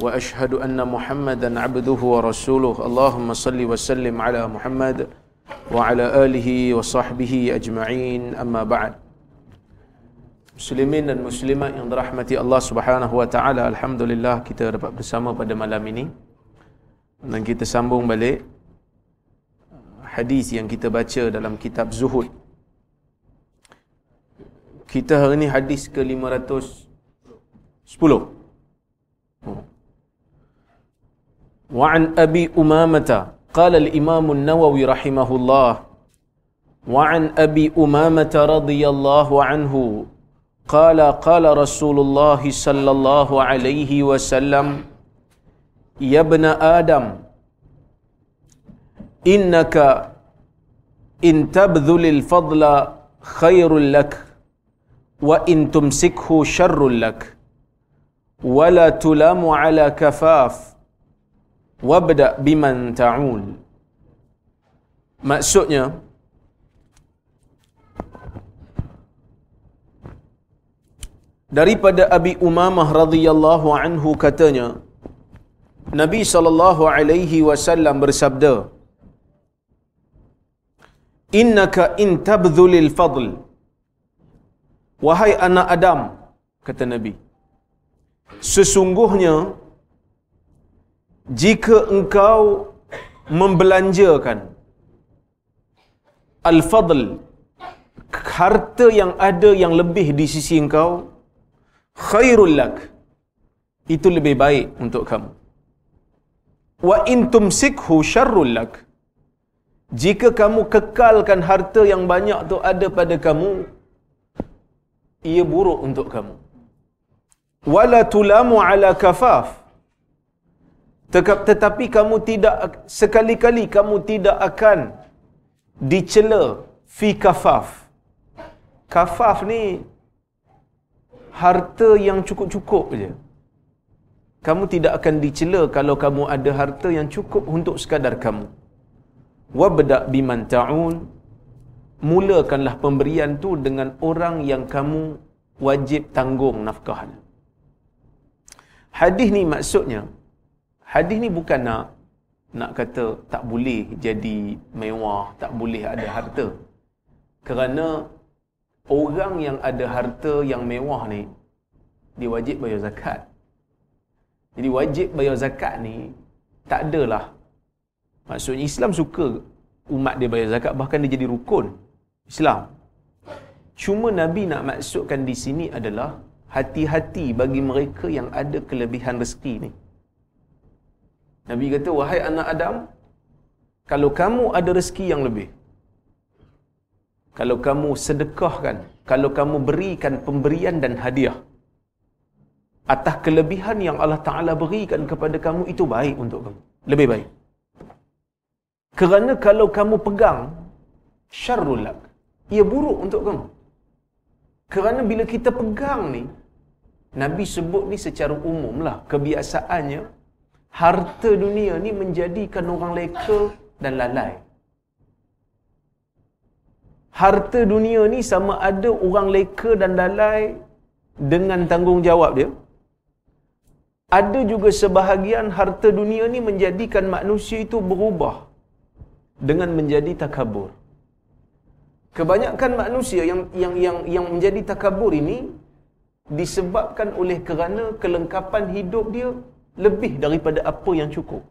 وأشهد أن محمدا عبده ورسوله اللهم صل وسلم على محمد وعلى آله وصحبه أجمعين أما بعد Muslimin dan muslimat yang dirahmati Allah Subhanahu wa taala, alhamdulillah kita dapat bersama pada malam ini. Dan kita sambung balik hadis yang kita baca dalam kitab Zuhud. Kita hari ini hadis ke 510. وعن أبي أمامة قال الإمام النووي رحمه الله وعن أبي أمامة رضي الله عنه قال قال رسول الله صلى الله عليه وسلم يا ابن آدم إنك إن تبذل الفضل خير لك وإن تمسكه شر لك ولا تلام على كفاف wabda biman ta'ul. Maksudnya daripada Abi Umamah radhiyallahu anhu katanya Nabi sallallahu alaihi wasallam bersabda Innaka in tabdhulil fadl. Wahai anak Adam kata Nabi sesungguhnya jika engkau membelanjakan al-fadl harta yang ada yang lebih di sisi engkau khairul lak itu lebih baik untuk kamu. Wa in tumsikhu syarrul lak jika kamu kekalkan harta yang banyak tu ada pada kamu ia buruk untuk kamu. Wala tulamu ala kafaf tetapi kamu tidak sekali-kali kamu tidak akan dicela fi kafaf. Kafaf ni harta yang cukup-cukup je. Kamu tidak akan dicela kalau kamu ada harta yang cukup untuk sekadar kamu. Wabda biman ta'un. Mulakanlah pemberian tu dengan orang yang kamu wajib tanggung nafkahnya. Hadis ni maksudnya hadis ni bukan nak nak kata tak boleh jadi mewah, tak boleh ada harta. Kerana orang yang ada harta yang mewah ni dia wajib bayar zakat. Jadi wajib bayar zakat ni tak adalah. Maksudnya Islam suka umat dia bayar zakat bahkan dia jadi rukun Islam. Cuma Nabi nak maksudkan di sini adalah hati-hati bagi mereka yang ada kelebihan rezeki ni. Nabi kata, wahai anak Adam, kalau kamu ada rezeki yang lebih, kalau kamu sedekahkan, kalau kamu berikan pemberian dan hadiah, atas kelebihan yang Allah Ta'ala berikan kepada kamu, itu baik untuk kamu. Lebih baik. Kerana kalau kamu pegang, syarrulak. Ia buruk untuk kamu. Kerana bila kita pegang ni, Nabi sebut ni secara umum lah, kebiasaannya, harta dunia ni menjadikan orang leka dan lalai. Harta dunia ni sama ada orang leka dan lalai dengan tanggungjawab dia. Ada juga sebahagian harta dunia ni menjadikan manusia itu berubah dengan menjadi takabur. Kebanyakan manusia yang yang yang yang menjadi takabur ini disebabkan oleh kerana kelengkapan hidup dia lebih daripada apa yang cukup.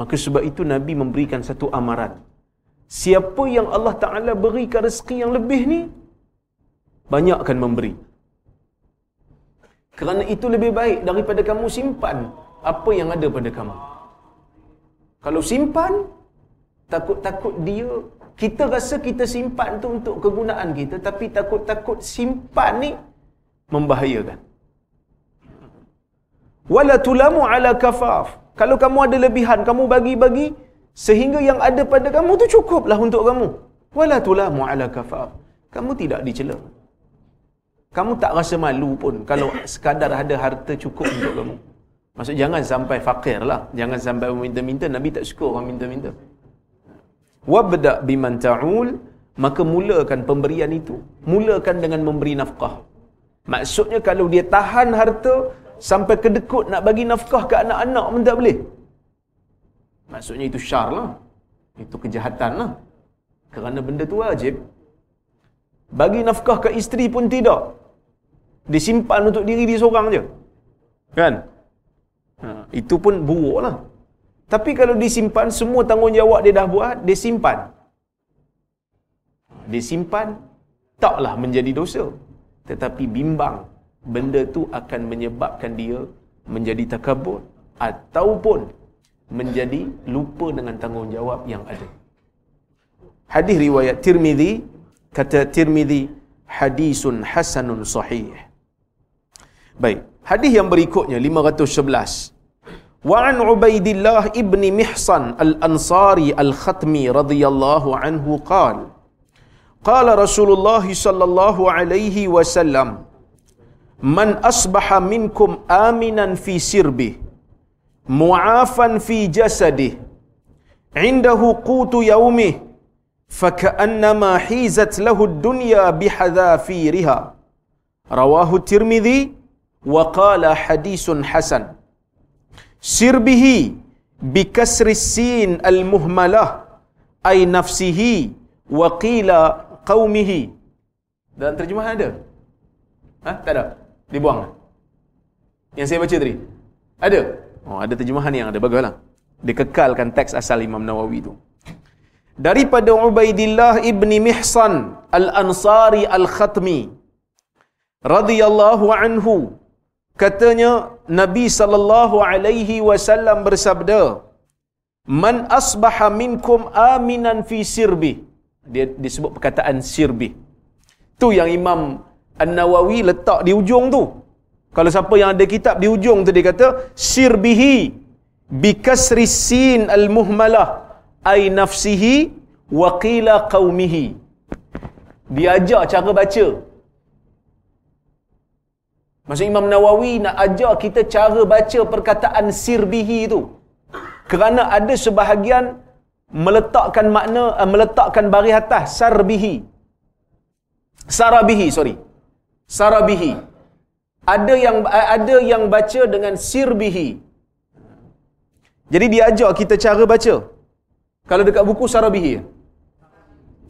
Maka sebab itu Nabi memberikan satu amaran. Siapa yang Allah Ta'ala berikan rezeki yang lebih ni, banyak akan memberi. Kerana itu lebih baik daripada kamu simpan apa yang ada pada kamu. Kalau simpan, takut-takut dia, kita rasa kita simpan tu untuk kegunaan kita, tapi takut-takut simpan ni membahayakan. Wala tulamu ala kafaf. Kalau kamu ada lebihan kamu bagi-bagi sehingga yang ada pada kamu tu cukuplah untuk kamu. Wala tulamu ala kafaf. Kamu tidak dicela. Kamu tak rasa malu pun kalau sekadar ada harta cukup untuk kamu. Maksud jangan sampai fakir lah. Jangan sampai minta-minta Nabi tak suka orang minta-minta. Wabda biman ta'ul. Maka mulakan pemberian itu. Mulakan dengan memberi nafkah. Maksudnya kalau dia tahan harta sampai kedekut nak bagi nafkah ke anak-anak pun tak boleh. Maksudnya itu syar lah itu kejahatan lah. Kerana benda tu wajib. Bagi nafkah ke isteri pun tidak. Disimpan untuk diri dia seorang je. Kan? Ha, itu pun buruk lah. Tapi kalau disimpan semua tanggungjawab dia dah buat dia simpan dia simpan taklah menjadi dosa. Tetapi bimbang benda tu akan menyebabkan dia menjadi takabur ataupun menjadi lupa dengan tanggungjawab yang ada. Hadis riwayat Tirmizi kata Tirmizi hadisun hasanun sahih. Baik, hadis yang berikutnya 511. Wa an Ubaidillah ibni Mihsan al-Ansari al-Khatmi radhiyallahu anhu qala Qala Rasulullah sallallahu alaihi wasallam Man asbaha minkum aminan fi sirbi Mu'afan fi jasadih, Indahu qutu yaumi Faka'annama hizat lahu dunya bihada firiha Rawahu tirmidhi Wa qala hadisun hasan Sirbihi Bikasri sin al-muhmalah Ay nafsihi Wa qila qawmihi Dalam terjemahan ada? Ha? Tak ada? Dibuang? Yang saya baca tadi? Ada? Oh, ada terjemahan yang ada. Baguslah. Dikekalkan teks asal Imam Nawawi itu. Daripada Ubaidillah ibni Mihsan al-Ansari al-Khatmi radhiyallahu anhu katanya Nabi sallallahu alaihi wasallam bersabda Man asbaha minkum aminan fi sirbi dia disebut perkataan sirbi. Tu yang Imam An-Nawawi letak di ujung tu. Kalau siapa yang ada kitab di ujung tu dia kata sirbihi bi kasri sin al-muhmalah ay nafsihi wa qila qaumihi. Dia ajar cara baca. Maksud Imam Nawawi nak ajar kita cara baca perkataan sirbihi tu. Kerana ada sebahagian meletakkan makna uh, meletakkan baris atas sarbihi sarabihi sorry sarabihi. Ada yang ada yang baca dengan sirbihi. Jadi dia ajar kita cara baca. Kalau dekat buku sarabihi.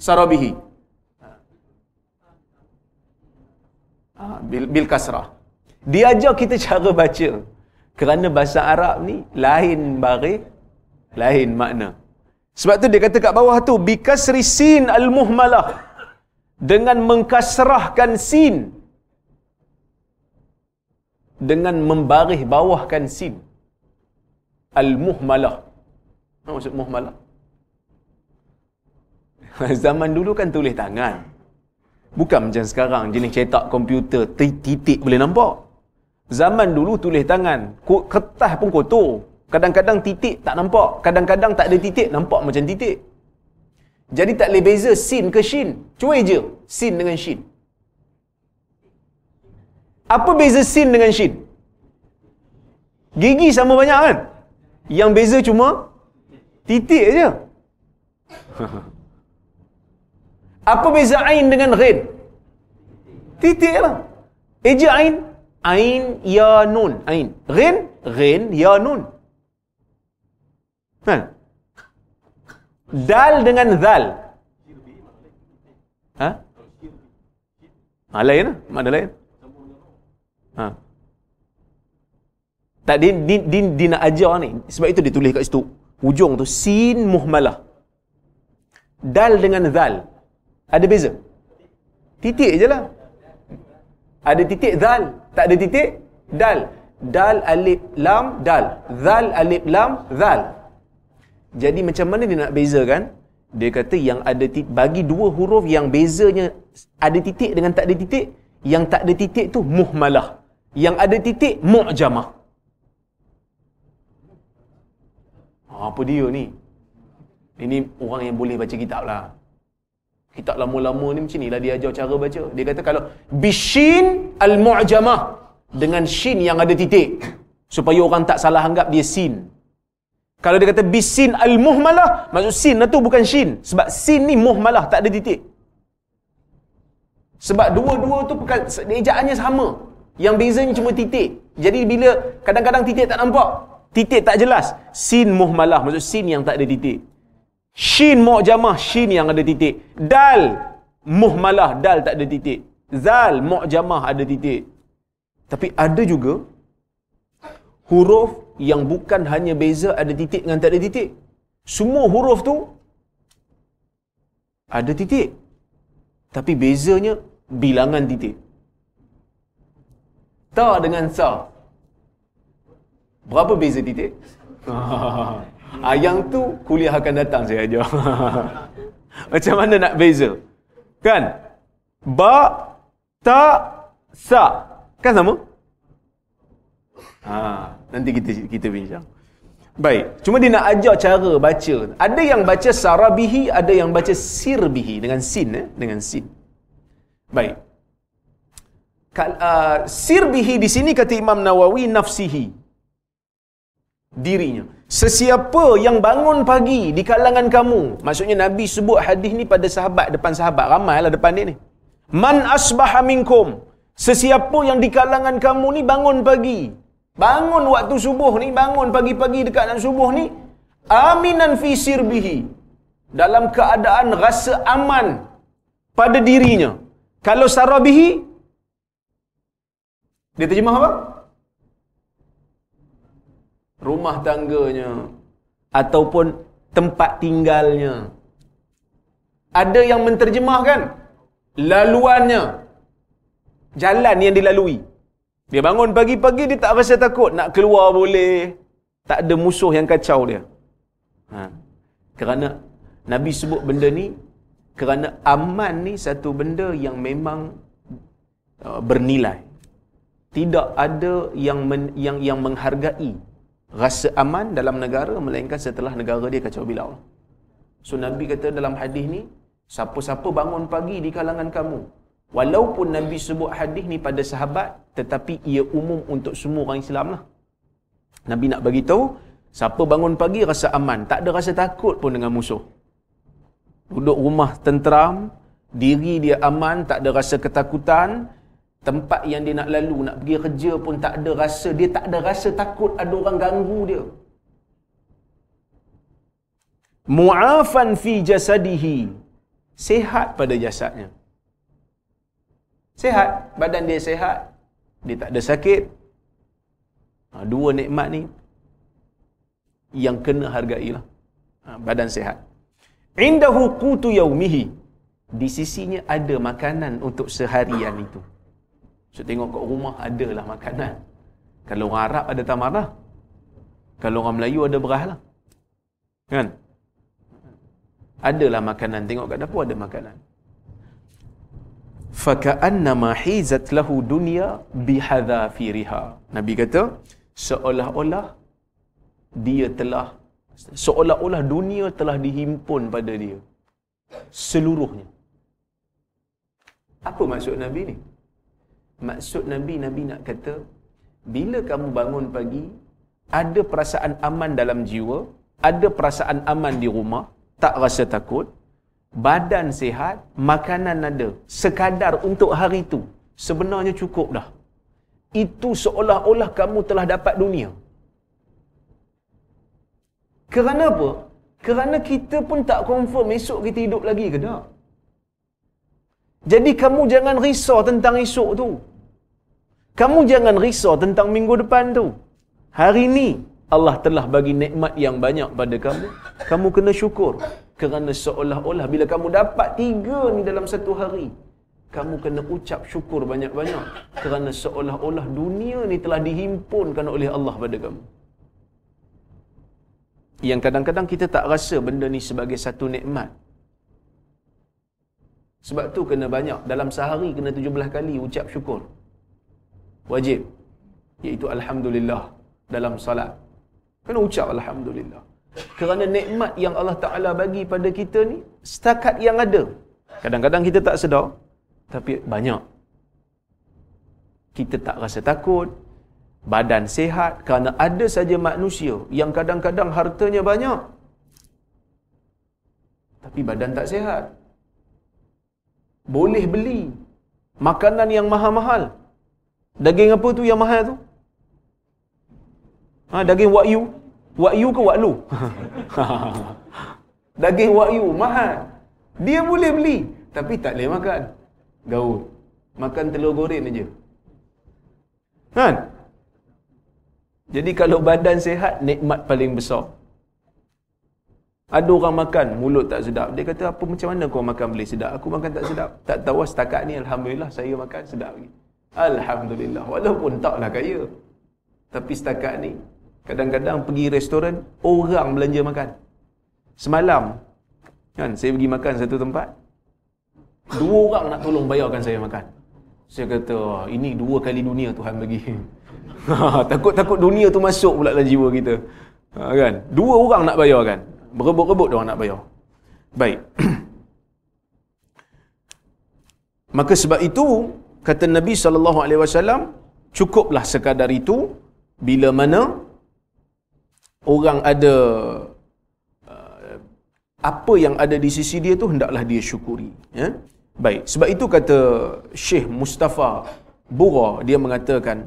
Sarabihi. Ah, bil, bil kasrah. Dia ajar kita cara baca. Kerana bahasa Arab ni lain baris lain makna. Sebab tu dia kata kat bawah tu bikasri sin al-muhmalah. Dengan mengkasrahkan sin dengan membaris bawahkan sin al-muhmalah. Apa maksud muhmalah? Zaman dulu kan tulis tangan. Bukan macam sekarang jenis cetak komputer titik boleh nampak. Zaman dulu tulis tangan, kertas pun kotor. Kadang-kadang titik tak nampak. Kadang-kadang tak ada titik, nampak macam titik. Jadi tak boleh beza sin ke shin. Cuba je sin dengan shin. Apa beza sin dengan shin? Gigi sama banyak kan? Yang beza cuma titik je. Apa beza ain dengan ghin? Titik lah. Eja ain, ain ya nun. Ain. Ghin, ghin ya nun. Ha? Dal dengan zal. Ha? Ha, lain. Mana lain? Ha. Tak, dia, dia, dia, dia nak ajar ni. Sebab itu dia tulis kat situ. Ujung tu. Sin muhmalah. Dal dengan zal. Ada beza? Titik je lah. Ada titik zal. Tak ada titik? Dal. Dal alif lam dal. Zal alif lam zal. Jadi macam mana dia nak bezakan? Dia kata yang ada titik, bagi dua huruf yang bezanya ada titik dengan tak ada titik, yang tak ada titik tu muhmalah. Yang ada titik mu'jamah. apa dia ni? Ini orang yang boleh baca kitab lah. Kitab lama-lama ni macam ni lah dia ajar cara baca. Dia kata kalau bishin al-mu'jamah dengan shin yang ada titik supaya orang tak salah anggap dia sin. Kalau dia kata bisin al-muhmalah, maksud sin tu bukan shin. Sebab sin ni muhmalah, tak ada titik. Sebab dua-dua tu ejaannya sama. Yang bezanya cuma titik. Jadi bila kadang-kadang titik tak nampak, titik tak jelas. Sin muhmalah, maksud sin yang tak ada titik. Shin mu'jamah, shin yang ada titik. Dal muhmalah, dal tak ada titik. Zal mu'jamah ada titik. Tapi ada juga huruf yang bukan hanya beza ada titik dengan tak ada titik. Semua huruf tu ada titik. Tapi bezanya bilangan titik. Ta dengan sa. Berapa beza titik? ah, yang tu kuliah akan datang saya ajar. Macam mana nak beza? Kan? Ba, ta, sa. Kan sama? Ha, nanti kita kita bincang. Baik, cuma dia nak ajar cara baca. Ada yang baca sarabihi, ada yang baca sirbihi dengan sin eh, dengan sin. Baik. Uh, sirbihi di sini kata Imam Nawawi nafsihi. Dirinya. Sesiapa yang bangun pagi di kalangan kamu. Maksudnya Nabi sebut hadis ni pada sahabat depan sahabat. Ramailah depan dia ni. Man asbaha minkum. Sesiapa yang di kalangan kamu ni bangun pagi. Bangun waktu subuh ni, bangun pagi-pagi dekat nak subuh ni, aminan fi sirbihi. Dalam keadaan rasa aman pada dirinya. Kalau sarabihi, dia terjemah apa? Rumah tangganya. Ataupun tempat tinggalnya. Ada yang menterjemahkan laluannya. Jalan yang dilalui. Dia bangun pagi-pagi dia tak rasa takut nak keluar boleh. Tak ada musuh yang kacau dia. Ha. Kerana Nabi sebut benda ni kerana aman ni satu benda yang memang uh, bernilai. Tidak ada yang men, yang yang menghargai rasa aman dalam negara melainkan setelah negara dia kacau bilau. So Nabi kata dalam hadis ni, siapa-siapa bangun pagi di kalangan kamu, Walaupun Nabi sebut hadis ni pada sahabat, tetapi ia umum untuk semua orang Islam lah. Nabi nak bagi tahu, siapa bangun pagi rasa aman, tak ada rasa takut pun dengan musuh. Duduk rumah tenteram, diri dia aman, tak ada rasa ketakutan, tempat yang dia nak lalu, nak pergi kerja pun tak ada rasa, dia tak ada rasa takut ada orang ganggu dia. Mu'afan fi jasadihi. Sehat pada jasadnya. Sehat, badan dia sehat, dia tak ada sakit. Ha, dua nikmat ni yang kena hargailah. Ha, badan sehat. Indahu qutu yaumihi. Di sisinya ada makanan untuk seharian itu. So tengok kat rumah adalah makanan. Kalau orang Arab ada tamarah. Kalau orang Melayu ada berah lah. Kan? Adalah makanan. Tengok kat dapur ada makanan faka'annama hizat lahu dunya bihadhafiriha nabi kata seolah-olah dia telah seolah-olah dunia telah dihimpun pada dia seluruhnya apa maksud nabi ni maksud nabi nabi nak kata bila kamu bangun pagi ada perasaan aman dalam jiwa ada perasaan aman di rumah tak rasa takut badan sihat, makanan ada, sekadar untuk hari itu, sebenarnya cukup dah. Itu seolah-olah kamu telah dapat dunia. Kerana apa? Kerana kita pun tak confirm esok kita hidup lagi ke tak? Jadi kamu jangan risau tentang esok tu. Kamu jangan risau tentang minggu depan tu. Hari ini Allah telah bagi nikmat yang banyak pada kamu. Kamu kena syukur kerana seolah-olah bila kamu dapat tiga ni dalam satu hari kamu kena ucap syukur banyak-banyak kerana seolah-olah dunia ni telah dihimpunkan oleh Allah pada kamu yang kadang-kadang kita tak rasa benda ni sebagai satu nikmat sebab tu kena banyak dalam sehari kena 17 kali ucap syukur wajib iaitu alhamdulillah dalam salat kena ucap alhamdulillah Kerana nikmat yang Allah Ta'ala bagi pada kita ni, setakat yang ada. Kadang-kadang kita tak sedar, tapi banyak. Kita tak rasa takut, badan sehat, kerana ada saja manusia yang kadang-kadang hartanya banyak, tapi badan tak sehat. Boleh beli makanan yang mahal-mahal. Daging apa tu yang mahal tu? Ha, daging wakyu. Wakyu ke waklu? daging wakyu mahal. Dia boleh beli. Tapi tak boleh makan. Gaul. Makan telur goreng aja. Kan? Jadi kalau badan sehat, nikmat paling besar. Ada orang makan, mulut tak sedap. Dia kata, apa macam mana kau makan boleh sedap? Aku makan tak sedap. Tak tahu setakat ni, Alhamdulillah saya makan sedap lagi. Alhamdulillah. Walaupun taklah kaya. Tapi setakat ni, kadang-kadang pergi restoran, orang belanja makan. Semalam, kan saya pergi makan satu tempat, dua orang nak tolong bayarkan saya makan. Saya kata, ini dua kali dunia Tuhan bagi. Takut-takut dunia tu masuk pula dalam jiwa kita. Ha, kan? Dua orang nak bayarkan. Berebut-rebut dia orang nak bayar. Baik. Maka sebab itu kata Nabi sallallahu alaihi wasallam cukuplah sekadar itu bila mana orang ada uh, apa yang ada di sisi dia tu hendaklah dia syukuri. Ya? Baik. Sebab itu kata Syekh Mustafa Bura dia mengatakan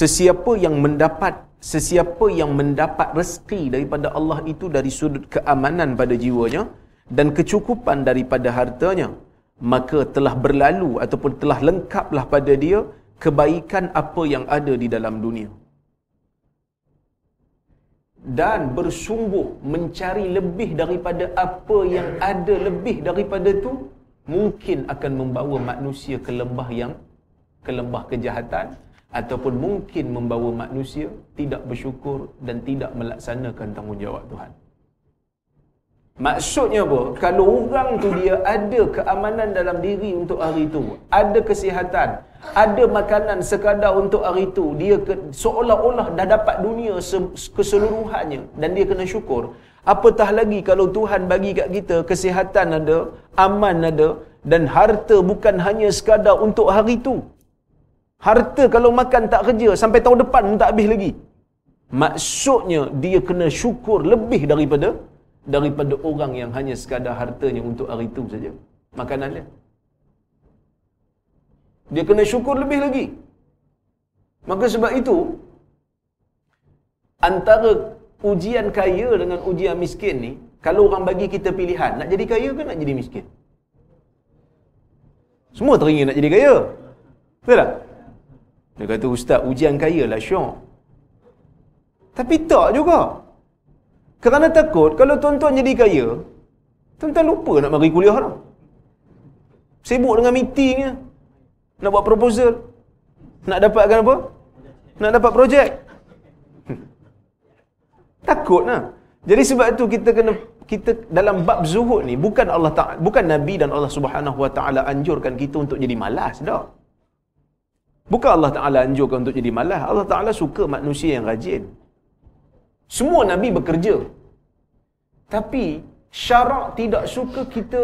sesiapa yang mendapat sesiapa yang mendapat rezeki daripada Allah itu dari sudut keamanan pada jiwanya dan kecukupan daripada hartanya maka telah berlalu ataupun telah lengkaplah pada dia kebaikan apa yang ada di dalam dunia dan bersungguh mencari lebih daripada apa yang ada lebih daripada itu mungkin akan membawa manusia ke lembah yang ke lembah kejahatan ataupun mungkin membawa manusia tidak bersyukur dan tidak melaksanakan tanggungjawab Tuhan. Maksudnya apa? Kalau orang tu dia ada keamanan dalam diri untuk hari itu, ada kesihatan, ada makanan sekadar untuk hari itu, dia ke, seolah-olah dah dapat dunia keseluruhannya dan dia kena syukur. Apatah lagi kalau Tuhan bagi kat kita kesihatan ada, aman ada dan harta bukan hanya sekadar untuk hari itu. Harta kalau makan tak kerja sampai tahun depan pun tak habis lagi. Maksudnya dia kena syukur lebih daripada daripada orang yang hanya sekadar hartanya untuk hari itu saja. Makanannya. Dia kena syukur lebih lagi. Maka sebab itu antara ujian kaya dengan ujian miskin ni, kalau orang bagi kita pilihan, nak jadi kaya ke nak jadi miskin? Semua teringin nak jadi kaya. Betul tak? Dia kata, Ustaz, ujian kaya lah syok. Tapi tak juga. Kerana takut, kalau tuan-tuan jadi kaya, tuan-tuan lupa nak mari kuliah lah. Sibuk dengan meeting je. Nak buat proposal. Nak dapatkan apa? Nak dapat projek. Takut lah. Jadi sebab itu kita kena kita dalam bab zuhud ni bukan Allah Taala bukan Nabi dan Allah Subhanahu Wa Taala anjurkan kita untuk jadi malas dah. Bukan Allah Ta'ala anjurkan untuk jadi malas. Allah Ta'ala suka manusia yang rajin. Semua Nabi bekerja. Tapi syarak tidak suka kita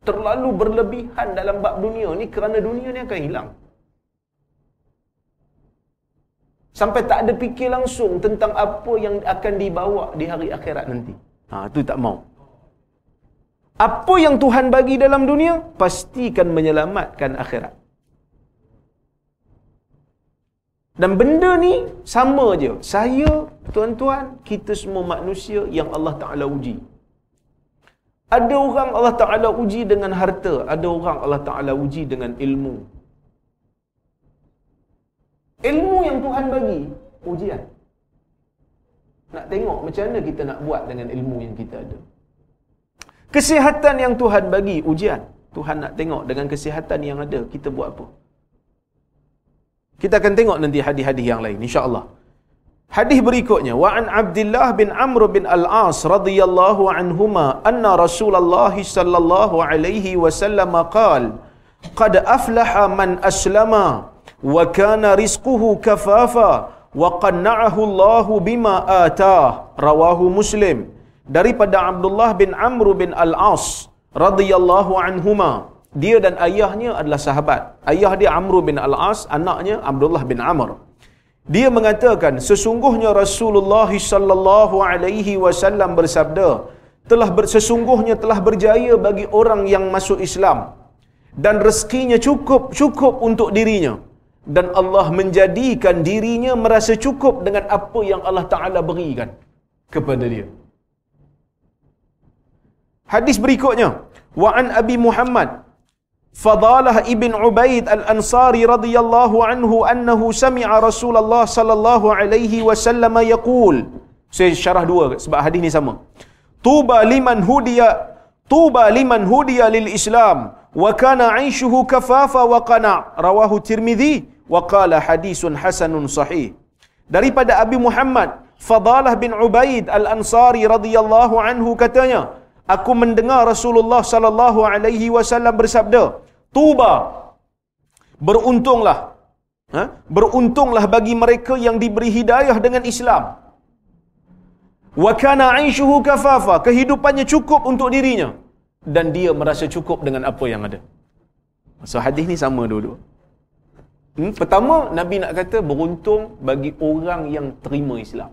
terlalu berlebihan dalam bab dunia ni kerana dunia ni akan hilang. Sampai tak ada fikir langsung tentang apa yang akan dibawa di hari akhirat nanti. Ha, tu tak mau. Apa yang Tuhan bagi dalam dunia, pastikan menyelamatkan akhirat. Dan benda ni sama je. Saya, tuan-tuan, kita semua manusia yang Allah Ta'ala uji. Ada orang Allah Ta'ala uji dengan harta. Ada orang Allah Ta'ala uji dengan ilmu. Ilmu yang Tuhan bagi, ujian. Nak tengok macam mana kita nak buat dengan ilmu yang kita ada. Kesihatan yang Tuhan bagi, ujian. Tuhan nak tengok dengan kesihatan yang ada, kita buat apa? Kita akan tengok nanti hadis-hadis yang lain insya-Allah. Hadis berikutnya wa an Abdullah bin Amr bin Al-As radhiyallahu anhuma anna Rasulullah sallallahu alaihi wasallam qaal qad aflaha man aslama wa kana rizquhu kafafa wa qanna'ahu Allah bima atah rawahu Muslim daripada Abdullah bin Amr bin Al-As radhiyallahu anhuma dia dan ayahnya adalah sahabat. Ayah dia Amr bin Al-As anaknya Abdullah bin Amr. Dia mengatakan sesungguhnya Rasulullah sallallahu alaihi wasallam bersabda telah sesungguhnya telah berjaya bagi orang yang masuk Islam dan rezekinya cukup cukup untuk dirinya. Dan Allah menjadikan dirinya merasa cukup dengan apa yang Allah Taala berikan kepada dia. Hadis berikutnya, wa an Abi Muhammad Fadalah ibn Ubaid al-Ansari radhiyallahu anhu annahu sami'a Rasulullah sallallahu alaihi wasallam yaqul. Saya syarah dua sebab hadis ni sama. Tuba liman hudiya tuba liman hudiya lil Islam wa kana 'aishuhu kafafa wa qana. Rawahu Tirmizi wa qala hadisun hasanun sahih. Daripada Abi Muhammad Fadalah bin Ubaid al-Ansari radhiyallahu anhu katanya, aku mendengar Rasulullah sallallahu alaihi wasallam bersabda, "Tuba beruntunglah ha? beruntunglah bagi mereka yang diberi hidayah dengan Islam. Wa kana 'aishuhu kafafa, kehidupannya cukup untuk dirinya dan dia merasa cukup dengan apa yang ada." So hadis ni sama dulu. Hmm? Pertama, Nabi nak kata beruntung bagi orang yang terima Islam.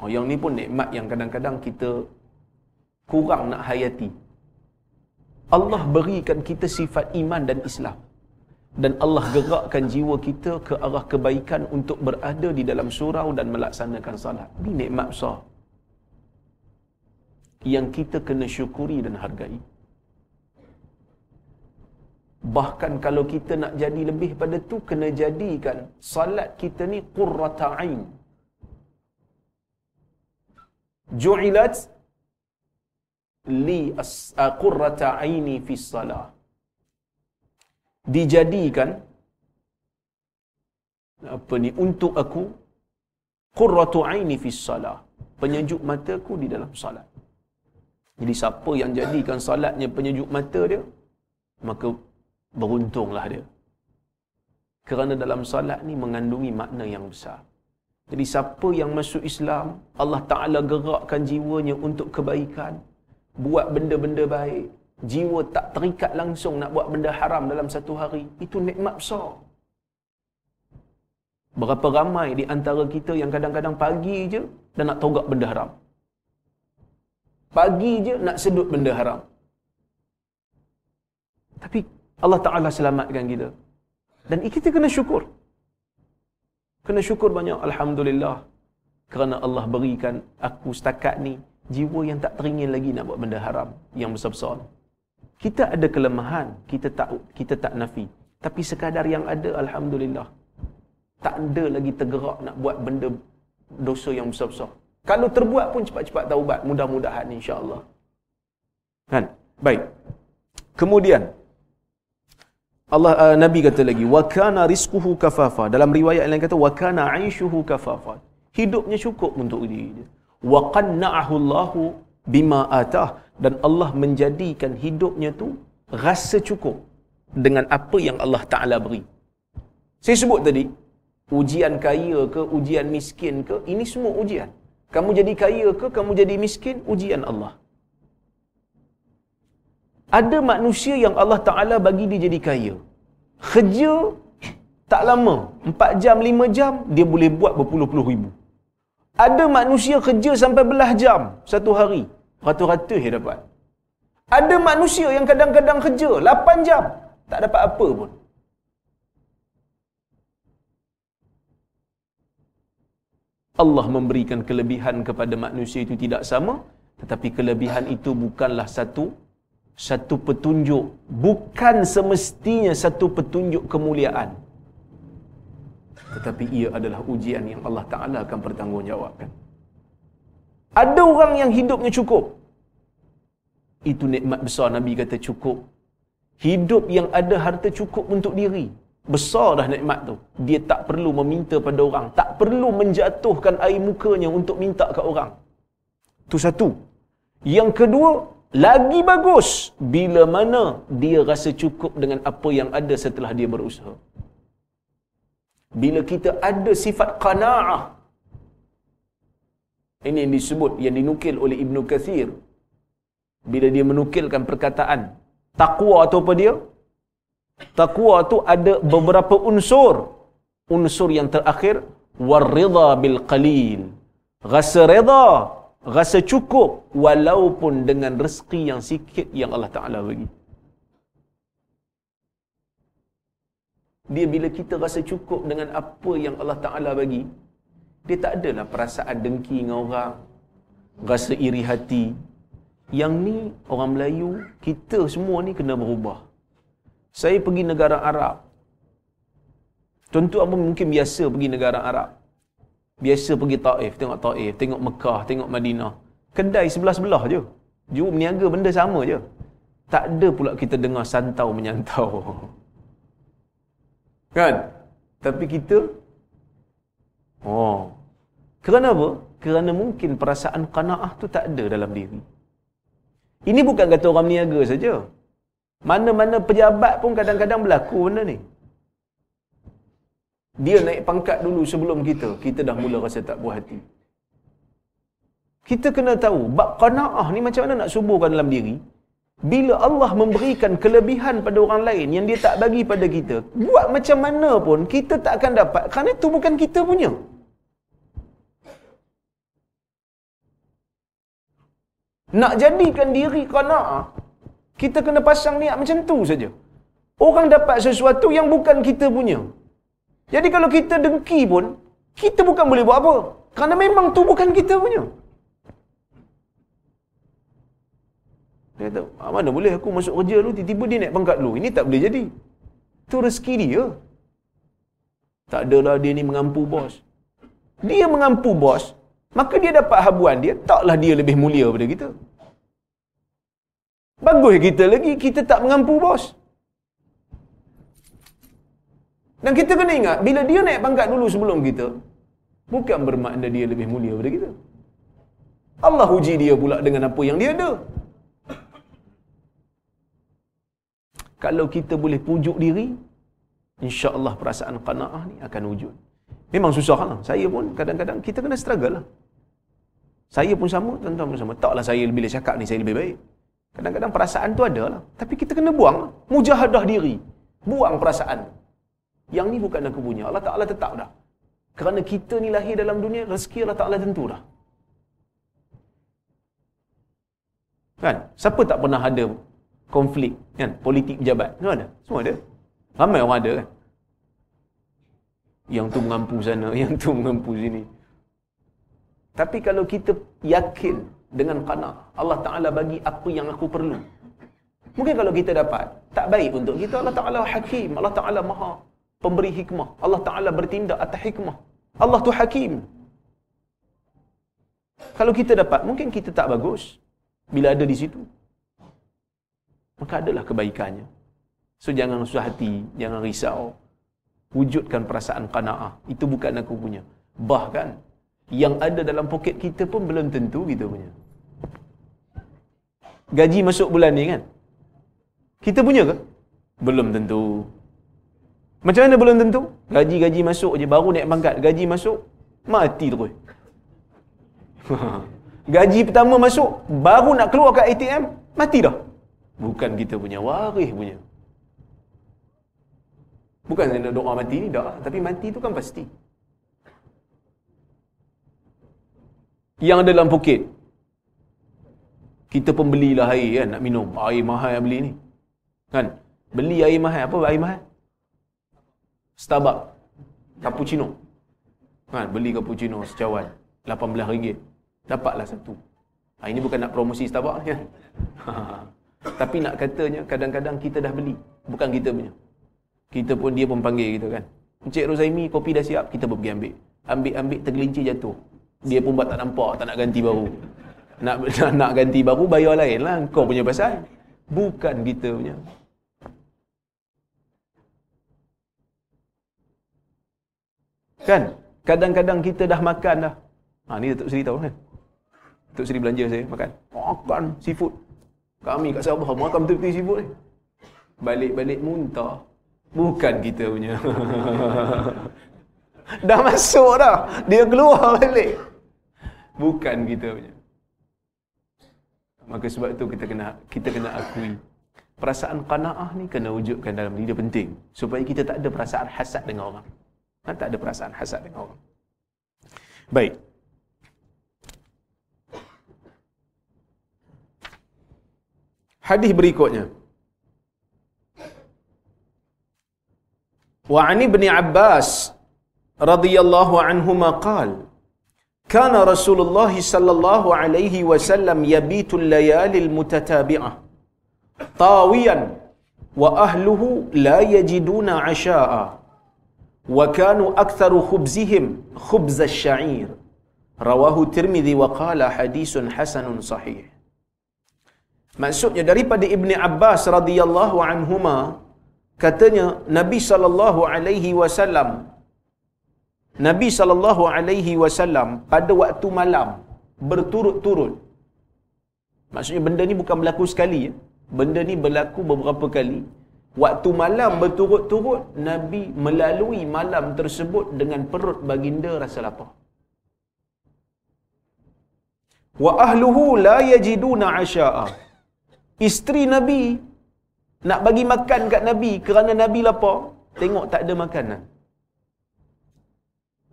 Oh, yang ni pun nikmat yang kadang-kadang kita kurang nak hayati. Allah berikan kita sifat iman dan Islam. Dan Allah gerakkan jiwa kita ke arah kebaikan untuk berada di dalam surau dan melaksanakan salat. Ini nikmat besar. Yang kita kena syukuri dan hargai. Bahkan kalau kita nak jadi lebih pada tu, kena jadikan salat kita ni qurrata'in. Ju'ilat li qurrata aini fi salah dijadikan apa ni untuk aku qurratu aini fi salah penyejuk mataku di dalam salat. Jadi siapa yang jadikan salatnya penyejuk mata dia maka beruntunglah dia. Kerana dalam salat ni mengandungi makna yang besar. Jadi siapa yang masuk Islam Allah Taala gerakkan jiwanya untuk kebaikan buat benda-benda baik, jiwa tak terikat langsung nak buat benda haram dalam satu hari, itu nikmat besar. Berapa ramai di antara kita yang kadang-kadang pagi je dan nak togak benda haram. Pagi je nak sedut benda haram. Tapi Allah Ta'ala selamatkan kita. Dan kita kena syukur. Kena syukur banyak. Alhamdulillah. Kerana Allah berikan aku setakat ni jiwa yang tak teringin lagi nak buat benda haram yang besar-besar. Kita ada kelemahan, kita tak kita tak nafi. Tapi sekadar yang ada alhamdulillah. Tak ada lagi tergerak nak buat benda dosa yang besar-besar. Kalau terbuat pun cepat-cepat taubat, mudah-mudahan insya-Allah. Kan? Baik. Kemudian Allah uh, Nabi kata lagi wa kana rizquhu kafafa dalam riwayat lain kata wa kana aishuhu kafafa hidupnya cukup untuk dia wa qanna'ahu Allahu bima atah dan Allah menjadikan hidupnya tu rasa cukup dengan apa yang Allah Taala beri. Saya sebut tadi ujian kaya ke ujian miskin ke ini semua ujian. Kamu jadi kaya ke kamu jadi miskin ujian Allah. Ada manusia yang Allah Taala bagi dia jadi kaya. Kerja tak lama, 4 jam, 5 jam dia boleh buat berpuluh-puluh ribu. Ada manusia kerja sampai belah jam satu hari. Ratus-ratus dia dapat. Ada manusia yang kadang-kadang kerja 8 jam. Tak dapat apa pun. Allah memberikan kelebihan kepada manusia itu tidak sama. Tetapi kelebihan itu bukanlah satu satu petunjuk. Bukan semestinya satu petunjuk kemuliaan tetapi ia adalah ujian yang Allah Ta'ala akan bertanggungjawabkan. Ada orang yang hidupnya cukup. Itu nikmat besar Nabi kata cukup. Hidup yang ada harta cukup untuk diri. Besar dah nikmat tu. Dia tak perlu meminta pada orang. Tak perlu menjatuhkan air mukanya untuk minta ke orang. Itu satu. Yang kedua, lagi bagus bila mana dia rasa cukup dengan apa yang ada setelah dia berusaha bila kita ada sifat qanaah Ini yang disebut, yang dinukil oleh Ibnu Kathir. Bila dia menukilkan perkataan. Taqwa atau apa dia? Taqwa tu ada beberapa unsur. Unsur yang terakhir, warrida bil qalil. Rasa reda, rasa cukup walaupun dengan rezeki yang sikit yang Allah Taala bagi. Dia bila kita rasa cukup dengan apa yang Allah Taala bagi, dia tak adalah perasaan dengki dengan orang, rasa iri hati. Yang ni orang Melayu, kita semua ni kena berubah. Saya pergi negara Arab. Contoh apa mungkin biasa pergi negara Arab. Biasa pergi Taif, tengok Taif, tengok Mekah, tengok Madinah. Kedai sebelah-sebelah je. Juru meniaga benda sama je. Tak ada pula kita dengar santau menyantau. Kan? Tapi kita Oh. Kerana apa? Kerana mungkin perasaan qanaah tu tak ada dalam diri. Ini bukan kata orang meniaga saja. Mana-mana pejabat pun kadang-kadang berlaku benda ni. Dia naik pangkat dulu sebelum kita. Kita dah mula rasa tak puas hati. Kita kena tahu, bab qanaah ni macam mana nak suburkan dalam diri. Bila Allah memberikan kelebihan pada orang lain yang dia tak bagi pada kita, buat macam mana pun kita tak akan dapat kerana itu bukan kita punya. Nak jadikan diri qanaah, kita kena pasang niat macam tu saja. Orang dapat sesuatu yang bukan kita punya. Jadi kalau kita dengki pun, kita bukan boleh buat apa. Kerana memang tu bukan kita punya. Dia kata, ah, mana boleh aku masuk kerja dulu, tiba-tiba dia naik pangkat dulu. Ini tak boleh jadi. Itu rezeki dia. Tak adalah dia ni mengampu bos. Dia mengampu bos, maka dia dapat habuan dia, taklah dia lebih mulia daripada kita. Bagus kita lagi, kita tak mengampu bos. Dan kita kena ingat, bila dia naik pangkat dulu sebelum kita, bukan bermakna dia lebih mulia daripada kita. Allah uji dia pula dengan apa yang dia ada. Kalau kita boleh pujuk diri, insya Allah perasaan qanaah ni akan wujud. Memang susah lah. Saya pun kadang-kadang kita kena struggle lah. Saya pun sama, tuan-tuan pun sama. Taklah saya bila cakap ni saya lebih baik. Kadang-kadang perasaan tu ada lah. Tapi kita kena buang lah. Mujahadah diri. Buang perasaan. Yang ni bukan aku punya. Allah Ta'ala tetap dah. Kerana kita ni lahir dalam dunia, rezeki Allah Ta'ala tentu dah. Kan? Siapa tak pernah ada konflik kan? Politik pejabat. Semua ada semua ada. Ramai orang ada kan? Yang tu mengampu sana yang tu mengampu sini. Tapi kalau kita yakin dengan qana Allah taala bagi apa yang aku perlu. Mungkin kalau kita dapat tak baik untuk kita Allah taala hakim. Allah taala maha pemberi hikmah. Allah taala bertindak atas hikmah. Allah tu hakim. Kalau kita dapat mungkin kita tak bagus bila ada di situ maka adalah kebaikannya. So jangan susah hati, jangan risau. Wujudkan perasaan qanaah. Itu bukan aku punya. Bahkan yang ada dalam poket kita pun belum tentu kita punya. Gaji masuk bulan ni kan? Kita punya ke? Belum tentu. Macam mana belum tentu? Gaji-gaji masuk je baru naik pangkat. Gaji masuk mati terus. Gaji pertama masuk baru nak keluar kat ATM mati dah. Bukan kita punya waris punya. Bukan saya doa mati ni, dah. Tapi mati tu kan pasti. Yang ada dalam poket. Kita pun belilah air kan, nak minum. Air mahal yang beli ni. Kan? Beli air mahal. Apa air mahal? Starbucks. Cappuccino. Kan? Beli cappuccino secawan. RM18. Dapatlah satu. Ha, ini bukan nak promosi Starbucks kan? Tapi nak katanya kadang-kadang kita dah beli. Bukan kita punya. Kita pun dia pun panggil kita kan. Encik Rozaimi kopi dah siap. Kita pun pergi ambil. Ambil-ambil tergelincir jatuh. Dia pun buat tak nampak. Tak nak ganti baru. Nak, nak, nak ganti baru bayar lain lah. Kau punya pasal. Bukan kita punya. Kan? Kadang-kadang kita dah makan dah. Ha, ni Datuk Seri tahu kan? Datuk Seri belanja saya makan. Makan seafood. Kami kat Sabah makan betul-betul sibuk ni. Balik-balik muntah. Bukan kita punya. dah masuk dah. Dia keluar balik. Bukan kita punya. Maka sebab itu kita kena kita kena akui perasaan qanaah ni kena wujudkan dalam diri penting supaya kita tak ada perasaan hasad dengan orang. Ha, tak ada perasaan hasad dengan orang. Baik. Hadis berikutnya. Wa an ibn Abbas radhiyallahu anhuma qala كان رسول الله صلى الله عليه وسلم يبيت الليالي المتتابعة طاويا وأهله لا يجدون عشاء وكانوا أكثر خبزهم خبز الشعير رواه الترمذي وقال حديث حسن صحيح Maksudnya daripada Ibni Abbas radhiyallahu anhuma katanya Nabi sallallahu alaihi wasallam Nabi sallallahu alaihi wasallam pada waktu malam berturut-turut. Maksudnya benda ni bukan berlaku sekali ya. Benda ni berlaku beberapa kali. Waktu malam berturut-turut Nabi melalui malam tersebut dengan perut baginda rasa lapar. Wa ahluhu la yajiduna asya'a. Isteri Nabi nak bagi makan kat Nabi kerana Nabi lapar, tengok tak ada makanan.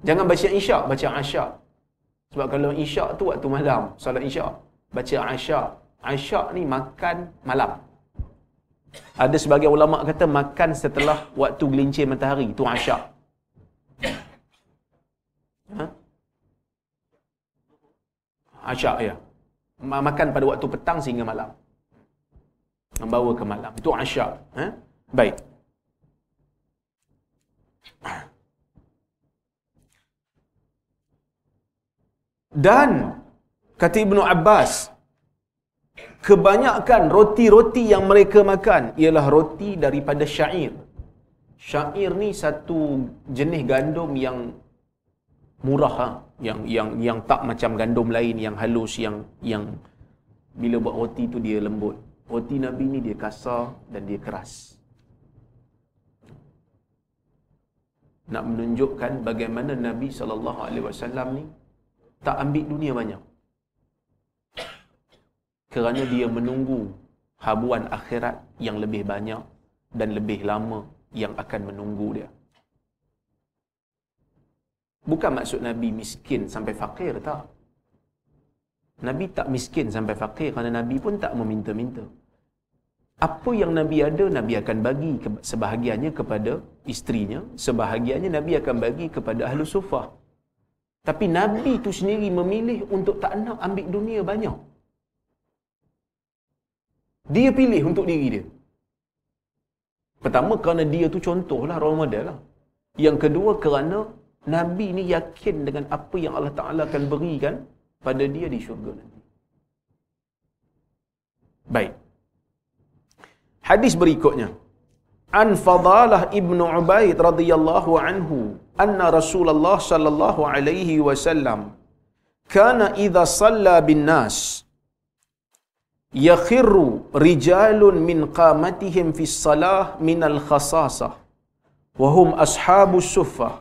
Jangan baca isyak, baca asyak. Sebab kalau isyak tu waktu malam, solat isyak. Baca asyak. Asyak ni makan malam. Ada sebagai ulama kata makan setelah waktu gelincir matahari. Itu asyak. Ha? Asyak ya. Makan pada waktu petang sehingga malam. Membawa ke malam. Itu asyak. Ha? Baik. Dan kata Ibnu Abbas, kebanyakan roti-roti yang mereka makan ialah roti daripada syair. Syair ni satu jenis gandum yang murah ha? yang yang yang tak macam gandum lain yang halus yang yang bila buat roti tu dia lembut. Roti Nabi ni dia kasar dan dia keras. Nak menunjukkan bagaimana Nabi wasallam ni tak ambil dunia banyak. Kerana dia menunggu habuan akhirat yang lebih banyak dan lebih lama yang akan menunggu dia. Bukan maksud Nabi miskin sampai fakir, tak. Nabi tak miskin sampai fakir kerana Nabi pun tak meminta-minta. Apa yang Nabi ada, Nabi akan bagi sebahagiannya kepada istrinya, sebahagiannya Nabi akan bagi kepada ahlu sufah. Tapi Nabi itu sendiri memilih untuk tak nak ambil dunia banyak. Dia pilih untuk diri dia. Pertama kerana dia tu contohlah model lah. Yang kedua kerana Nabi ni yakin dengan apa yang Allah Ta'ala akan berikan pada dia di syurga nanti. Baik. Hadis berikutnya. An Fadalah Ibn Ubaid radhiyallahu anhu anna Rasulullah sallallahu alaihi wasallam kana idza salla bin nas yakhirru rijalun min qamatihim fi salah min al khasasah wa hum ashabu suffah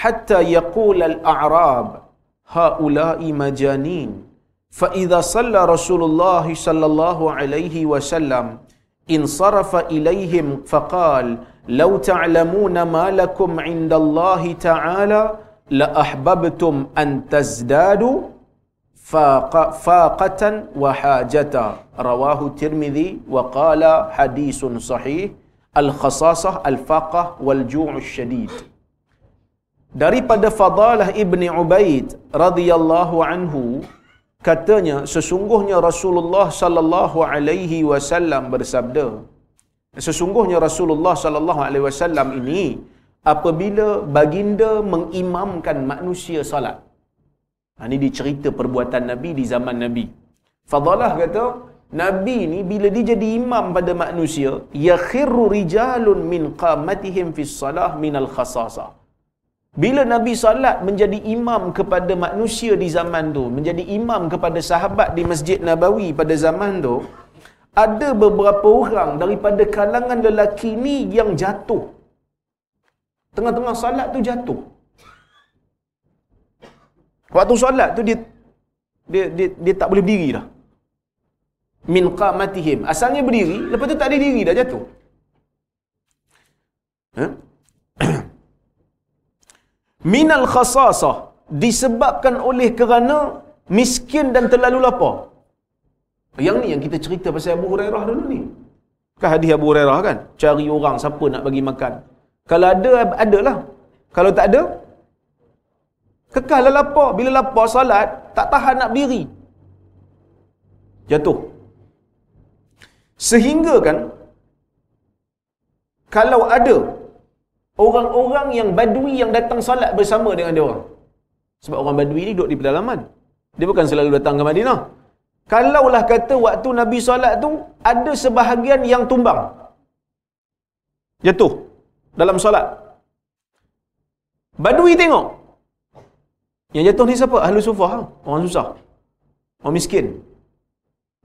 hatta yaqul al a'rab haula'i majanin fa idza salla Rasulullah sallallahu alaihi wasallam انصرف إليهم فقال لو تعلمون ما لكم عند الله تعالى لأحببتم أن تزدادوا فاق فاقة وحاجة. رواه الترمذي وقال حديث صحيح الخصاصة الفاقة والجوع الشديد. daripada Fadalah ibni Ubaid radhiyallahu anhu katanya sesungguhnya Rasulullah sallallahu alaihi wasallam bersabda sesungguhnya Rasulullah sallallahu alaihi wasallam ini apabila baginda mengimamkan manusia salat. Ha, ini dicerita perbuatan Nabi di zaman Nabi. Fadalah kata Nabi ni bila dia jadi imam pada manusia yakhirru rijalun min qamatihim fi salah min al khasasah bila Nabi salat menjadi imam kepada manusia di zaman tu, menjadi imam kepada sahabat di Masjid Nabawi pada zaman tu, ada beberapa orang daripada kalangan lelaki ni yang jatuh. Tengah-tengah salat tu jatuh. Waktu salat tu dia dia dia, dia tak boleh berdiri dah min qamatihim asalnya berdiri lepas tu tak ada diri dah jatuh ha? Minal khasasah disebabkan oleh kerana miskin dan terlalu lapar yang ni yang kita cerita pasal Abu Hurairah dulu ni kan hadis Abu Hurairah kan cari orang siapa nak bagi makan kalau ada adalah kalau tak ada Kekallah lapar. Bila lapar salat, tak tahan nak berdiri. Jatuh. Sehingga kan, kalau ada orang-orang yang badui yang datang salat bersama dengan dia orang. Sebab orang badui ni duduk di pedalaman. Dia bukan selalu datang ke Madinah. Kalaulah kata waktu Nabi salat tu, ada sebahagian yang tumbang. Jatuh. Dalam salat. Badui tengok. Yang jatuh ni siapa? Ahlu sufah. Orang susah. Orang miskin.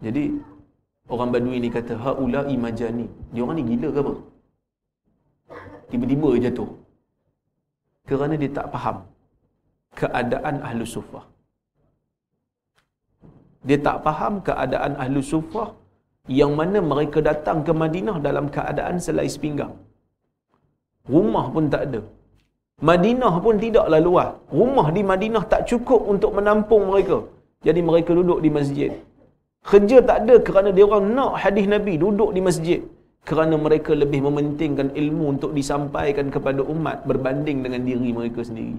Jadi, orang badui ni kata, Ha'ula'i majani. Dia orang ni gila ke apa? Tiba-tiba jatuh. Kerana dia tak faham keadaan ahlu sufah. Dia tak faham keadaan ahlu sufah yang mana mereka datang ke Madinah dalam keadaan selai sepinggang. Rumah pun tak ada. Madinah pun tidaklah luas. Rumah di Madinah tak cukup untuk menampung mereka. Jadi mereka duduk di masjid. Kerja tak ada kerana dia orang nak hadis Nabi duduk di masjid. Kerana mereka lebih mementingkan ilmu untuk disampaikan kepada umat berbanding dengan diri mereka sendiri.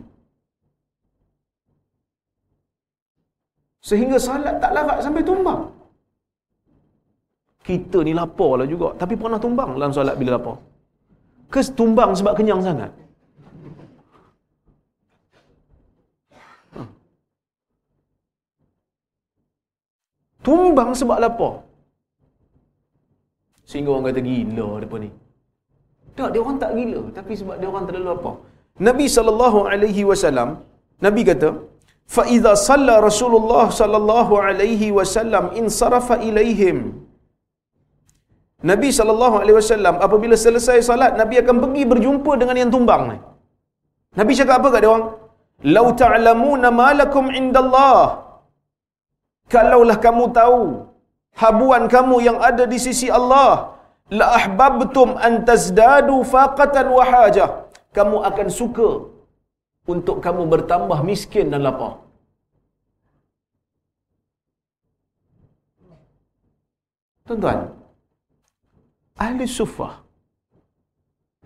Sehingga salat tak larat sampai tumbang. Kita ni lapar lah juga. Tapi pernah tumbang dalam salat bila lapar. Kes tumbang sebab kenyang sangat. Tumbang sebab lapar. Sehingga orang kata gila depa ni. Tak, dia orang tak gila, tapi sebab dia orang terlalu apa? Nabi sallallahu alaihi wasallam, Nabi kata, "Fa idza salla Rasulullah sallallahu alaihi wasallam in sarafa ilaihim." Nabi sallallahu alaihi wasallam apabila selesai salat, Nabi akan pergi berjumpa dengan yang tumbang ni. Nabi cakap apa kat dia orang? "Lau ta'lamuna ma lakum indallah." Kalaulah kamu tahu habuan kamu yang ada di sisi Allah la ahbabtum an tazdadu faqatan wa hajah kamu akan suka untuk kamu bertambah miskin dan lapar Tuan-tuan, ahli sufah,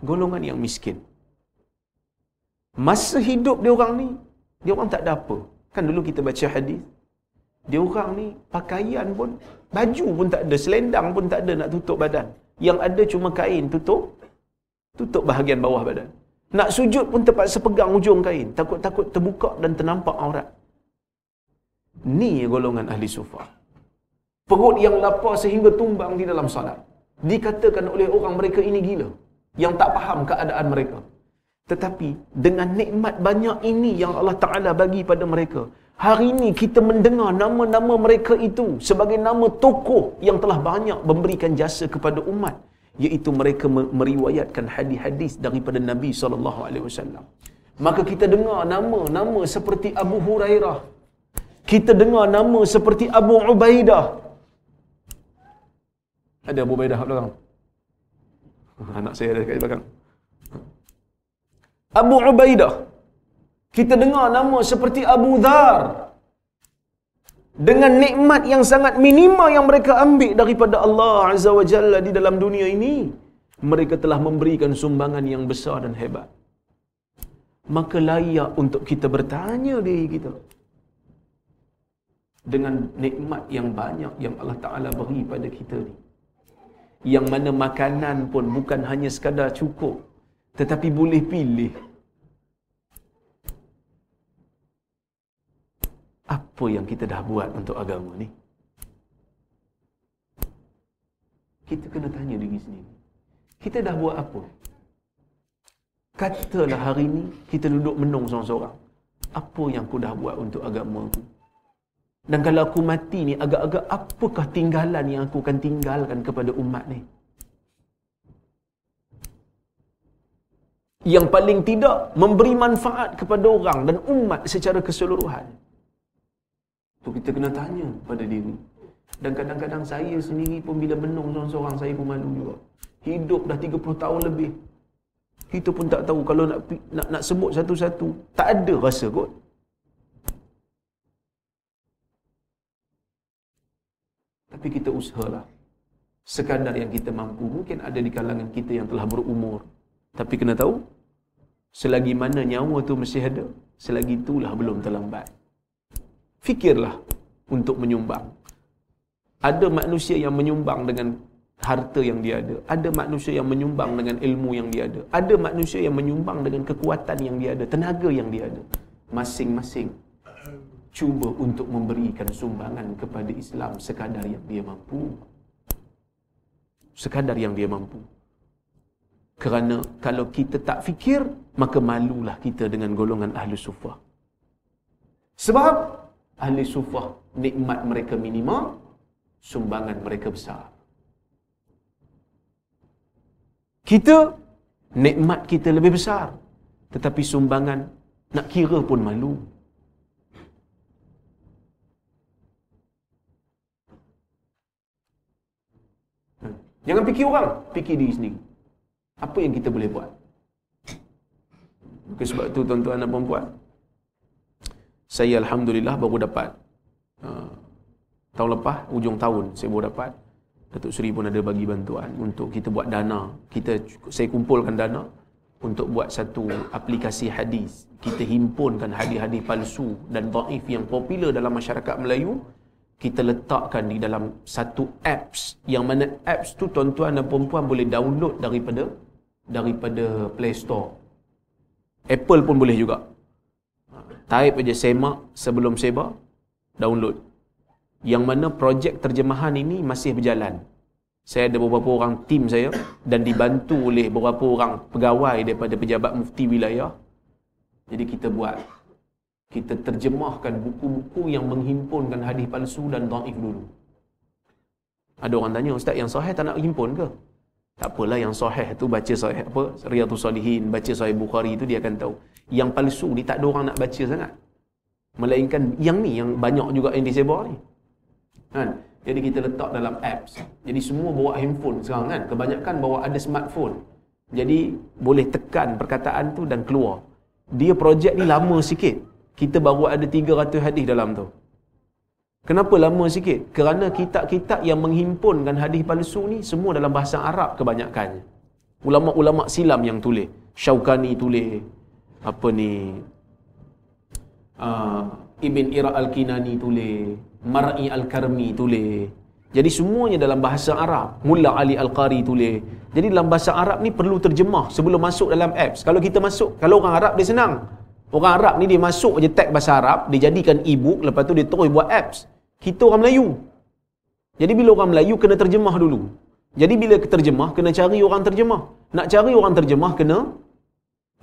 golongan yang miskin. Masa hidup dia orang ni, dia orang tak ada apa. Kan dulu kita baca hadis, dia orang ni pakaian pun baju pun tak ada selendang pun tak ada nak tutup badan. Yang ada cuma kain tutup tutup bahagian bawah badan. Nak sujud pun terpaksa pegang ujung kain. Takut-takut terbuka dan ternampak aurat. Ni golongan ahli sufah perut yang lapar sehingga tumbang di dalam salat. Dikatakan oleh orang mereka ini gila yang tak faham keadaan mereka. Tetapi dengan nikmat banyak ini yang Allah Ta'ala bagi pada mereka Hari ini kita mendengar nama-nama mereka itu sebagai nama tokoh yang telah banyak memberikan jasa kepada umat iaitu mereka meriwayatkan hadis-hadis daripada Nabi sallallahu alaihi wasallam. Maka kita dengar nama-nama seperti Abu Hurairah. Kita dengar nama seperti Abu Ubaidah. Ada Abu Ubaidah belakang? Anak saya ada dekat belakang. Abu Ubaidah kita dengar nama seperti Abu Dhar. Dengan nikmat yang sangat minima yang mereka ambil daripada Allah Azza wa Jalla di dalam dunia ini. Mereka telah memberikan sumbangan yang besar dan hebat. Maka layak untuk kita bertanya diri kita. Dengan nikmat yang banyak yang Allah Ta'ala beri pada kita ni. Yang mana makanan pun bukan hanya sekadar cukup. Tetapi boleh pilih. Apa yang kita dah buat untuk agama ni? Kita kena tanya diri sendiri. Kita dah buat apa? Katalah hari ni kita duduk menung seorang-seorang. Apa yang aku dah buat untuk agama aku? Dan kalau aku mati ni, agak-agak apakah tinggalan yang aku akan tinggalkan kepada umat ni? Yang paling tidak memberi manfaat kepada orang dan umat secara keseluruhan. Tu kita kena tanya pada diri. Dan kadang-kadang saya sendiri pun bila menung seorang-seorang saya pun malu juga. Hidup dah 30 tahun lebih. Kita pun tak tahu kalau nak nak, nak sebut satu-satu. Tak ada rasa kot. Tapi kita usahalah. Sekadar yang kita mampu. Mungkin ada di kalangan kita yang telah berumur. Tapi kena tahu. Selagi mana nyawa tu mesti ada. Selagi itulah belum terlambat. Fikirlah untuk menyumbang. Ada manusia yang menyumbang dengan harta yang dia ada. Ada manusia yang menyumbang dengan ilmu yang dia ada. Ada manusia yang menyumbang dengan kekuatan yang dia ada, tenaga yang dia ada. Masing-masing cuba untuk memberikan sumbangan kepada Islam sekadar yang dia mampu. Sekadar yang dia mampu. Kerana kalau kita tak fikir, maka malulah kita dengan golongan ahli sufah. Sebab ahli sufah nikmat mereka minima, sumbangan mereka besar. Kita nikmat kita lebih besar. Tetapi sumbangan nak kira pun malu. Jangan fikir orang, fikir diri sendiri. Apa yang kita boleh buat? Maka sebab tu tuan-tuan dan puan saya Alhamdulillah baru dapat uh, tahun lepas, ujung tahun saya baru dapat Datuk Seri pun ada bagi bantuan untuk kita buat dana. Kita saya kumpulkan dana untuk buat satu aplikasi hadis. Kita himpunkan hadis-hadis palsu dan dhaif yang popular dalam masyarakat Melayu. Kita letakkan di dalam satu apps yang mana apps tu tuan-tuan dan puan-puan boleh download daripada daripada Play Store. Apple pun boleh juga. Type aja semak sebelum sebar, download yang mana projek terjemahan ini masih berjalan. Saya ada beberapa orang tim saya dan dibantu oleh beberapa orang pegawai daripada pejabat mufti wilayah. Jadi kita buat kita terjemahkan buku-buku yang menghimpunkan hadis palsu dan dhaif dulu. Ada orang tanya, "Ustaz, yang sahih tak nak himpun ke?" Tak apalah yang sahih tu baca sahih apa? Riyadhus Salihin, baca sahih Bukhari tu dia akan tahu. Yang palsu ni tak ada orang nak baca sangat. Melainkan yang ni yang banyak juga yang disebar ni. Kan? Jadi kita letak dalam apps. Jadi semua bawa handphone sekarang kan. Kebanyakan bawa ada smartphone. Jadi boleh tekan perkataan tu dan keluar. Dia projek ni lama sikit. Kita baru ada 300 hadis dalam tu. Kenapa lama sikit? Kerana kitab-kitab yang menghimpunkan hadis palsu ni semua dalam bahasa Arab kebanyakannya. Ulama-ulama silam yang tulis. Syaukani tulis. Apa ni? Uh, Ibn Ira Al-Kinani tulis. Mar'i Al-Karmi tulis. Jadi semuanya dalam bahasa Arab. Mullah Ali Al-Qari tulis. Jadi dalam bahasa Arab ni perlu terjemah sebelum masuk dalam apps. Kalau kita masuk, kalau orang Arab dia senang. Orang Arab ni dia masuk je tag bahasa Arab, dia jadikan e-book, lepas tu dia terus buat apps. Kita orang Melayu. Jadi bila orang Melayu kena terjemah dulu. Jadi bila terjemah, kena cari orang terjemah. Nak cari orang terjemah, kena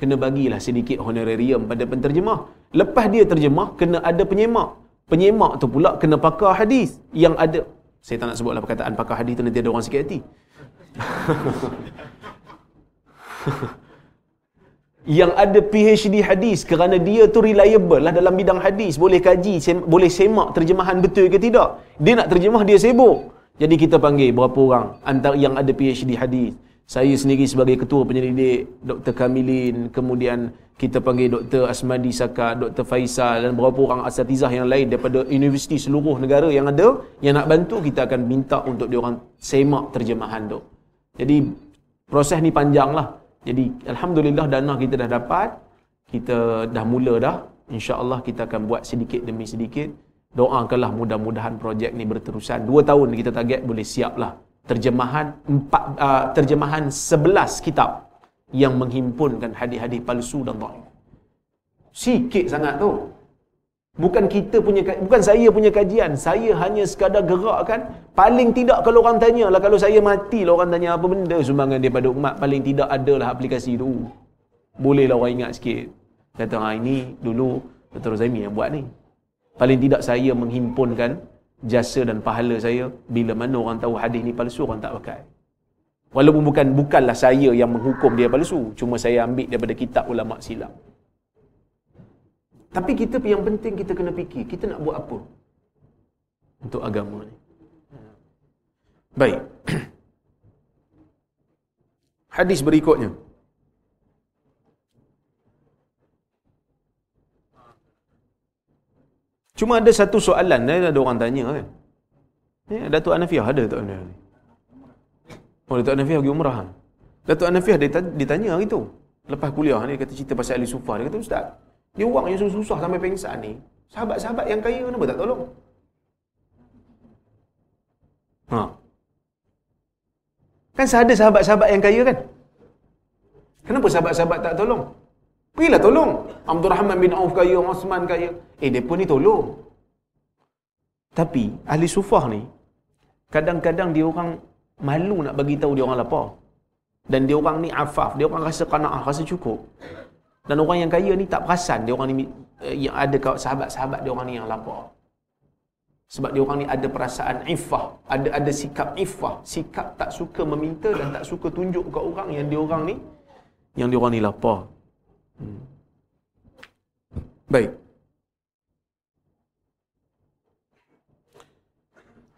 kena bagilah sedikit honorarium pada penterjemah. Lepas dia terjemah, kena ada penyemak penyemak tu pula kena pakar hadis yang ada saya tak nak sebutlah perkataan pakar hadis tu nanti ada orang sikit hati yang ada PhD hadis kerana dia tu reliable lah dalam bidang hadis boleh kaji sem- boleh semak terjemahan betul ke tidak dia nak terjemah dia sibuk jadi kita panggil berapa orang antara yang ada PhD hadis saya sendiri sebagai ketua penyelidik Dr. Kamilin kemudian kita panggil Dr. Asmadi Saka, Dr. Faisal dan beberapa orang asatizah yang lain daripada universiti seluruh negara yang ada yang nak bantu kita akan minta untuk dia orang semak terjemahan tu. Jadi proses ni panjang lah. Jadi Alhamdulillah dana kita dah dapat. Kita dah mula dah. InsyaAllah kita akan buat sedikit demi sedikit. Doakanlah mudah-mudahan projek ni berterusan. Dua tahun kita target boleh siap lah. Terjemahan empat, uh, terjemahan sebelas kitab yang menghimpunkan hadis-hadis palsu dan dhaif. Sikit sangat tu. Bukan kita punya bukan saya punya kajian, saya hanya sekadar gerakkan paling tidak kalau orang tanya lah kalau saya mati lah orang tanya apa benda sumbangan daripada umat paling tidak adalah aplikasi tu. Bolehlah orang ingat sikit. Kata ha ini dulu Dr. Zaimi yang buat ni. Paling tidak saya menghimpunkan jasa dan pahala saya bila mana orang tahu hadis ni palsu orang tak pakai. Walaupun bukan bukanlah saya yang menghukum dia palsu, cuma saya ambil daripada kitab ulama silam. Tapi kita yang penting kita kena fikir, kita nak buat apa? untuk agama ni. Baik. Hadis berikutnya. Cuma ada satu soalan, eh, ada orang tanya kan. Ya, Datuk Anafiah ada Datuk Anafiah ni. Oh, Datuk Anafiah pergi umrah kan. Datuk Anafiah ditanya hari tu. Lepas kuliah ni, dia kata cerita pasal Ali Sufah. Dia kata, Ustaz, dia orang yang susah sampai pengsan ni, sahabat-sahabat yang kaya kenapa tak tolong? Ha. Kan ada sahabat-sahabat yang kaya kan? Kenapa sahabat-sahabat tak tolong? Pergilah tolong. Abdul Rahman bin Auf kaya, Osman kaya. Eh, mereka ni tolong. Tapi, ahli sufah ni, kadang-kadang dia orang malu nak bagi tahu dia orang lapar. Dan dia orang ni afaf, dia orang rasa qanaah, rasa cukup. Dan orang yang kaya ni tak perasan dia orang ni eh, yang ada sahabat-sahabat dia orang ni yang lapar. Sebab dia orang ni ada perasaan iffah, ada ada sikap iffah, sikap tak suka meminta dan tak suka tunjuk ke orang yang dia orang ni yang dia orang ni lapar. Hmm. Baik.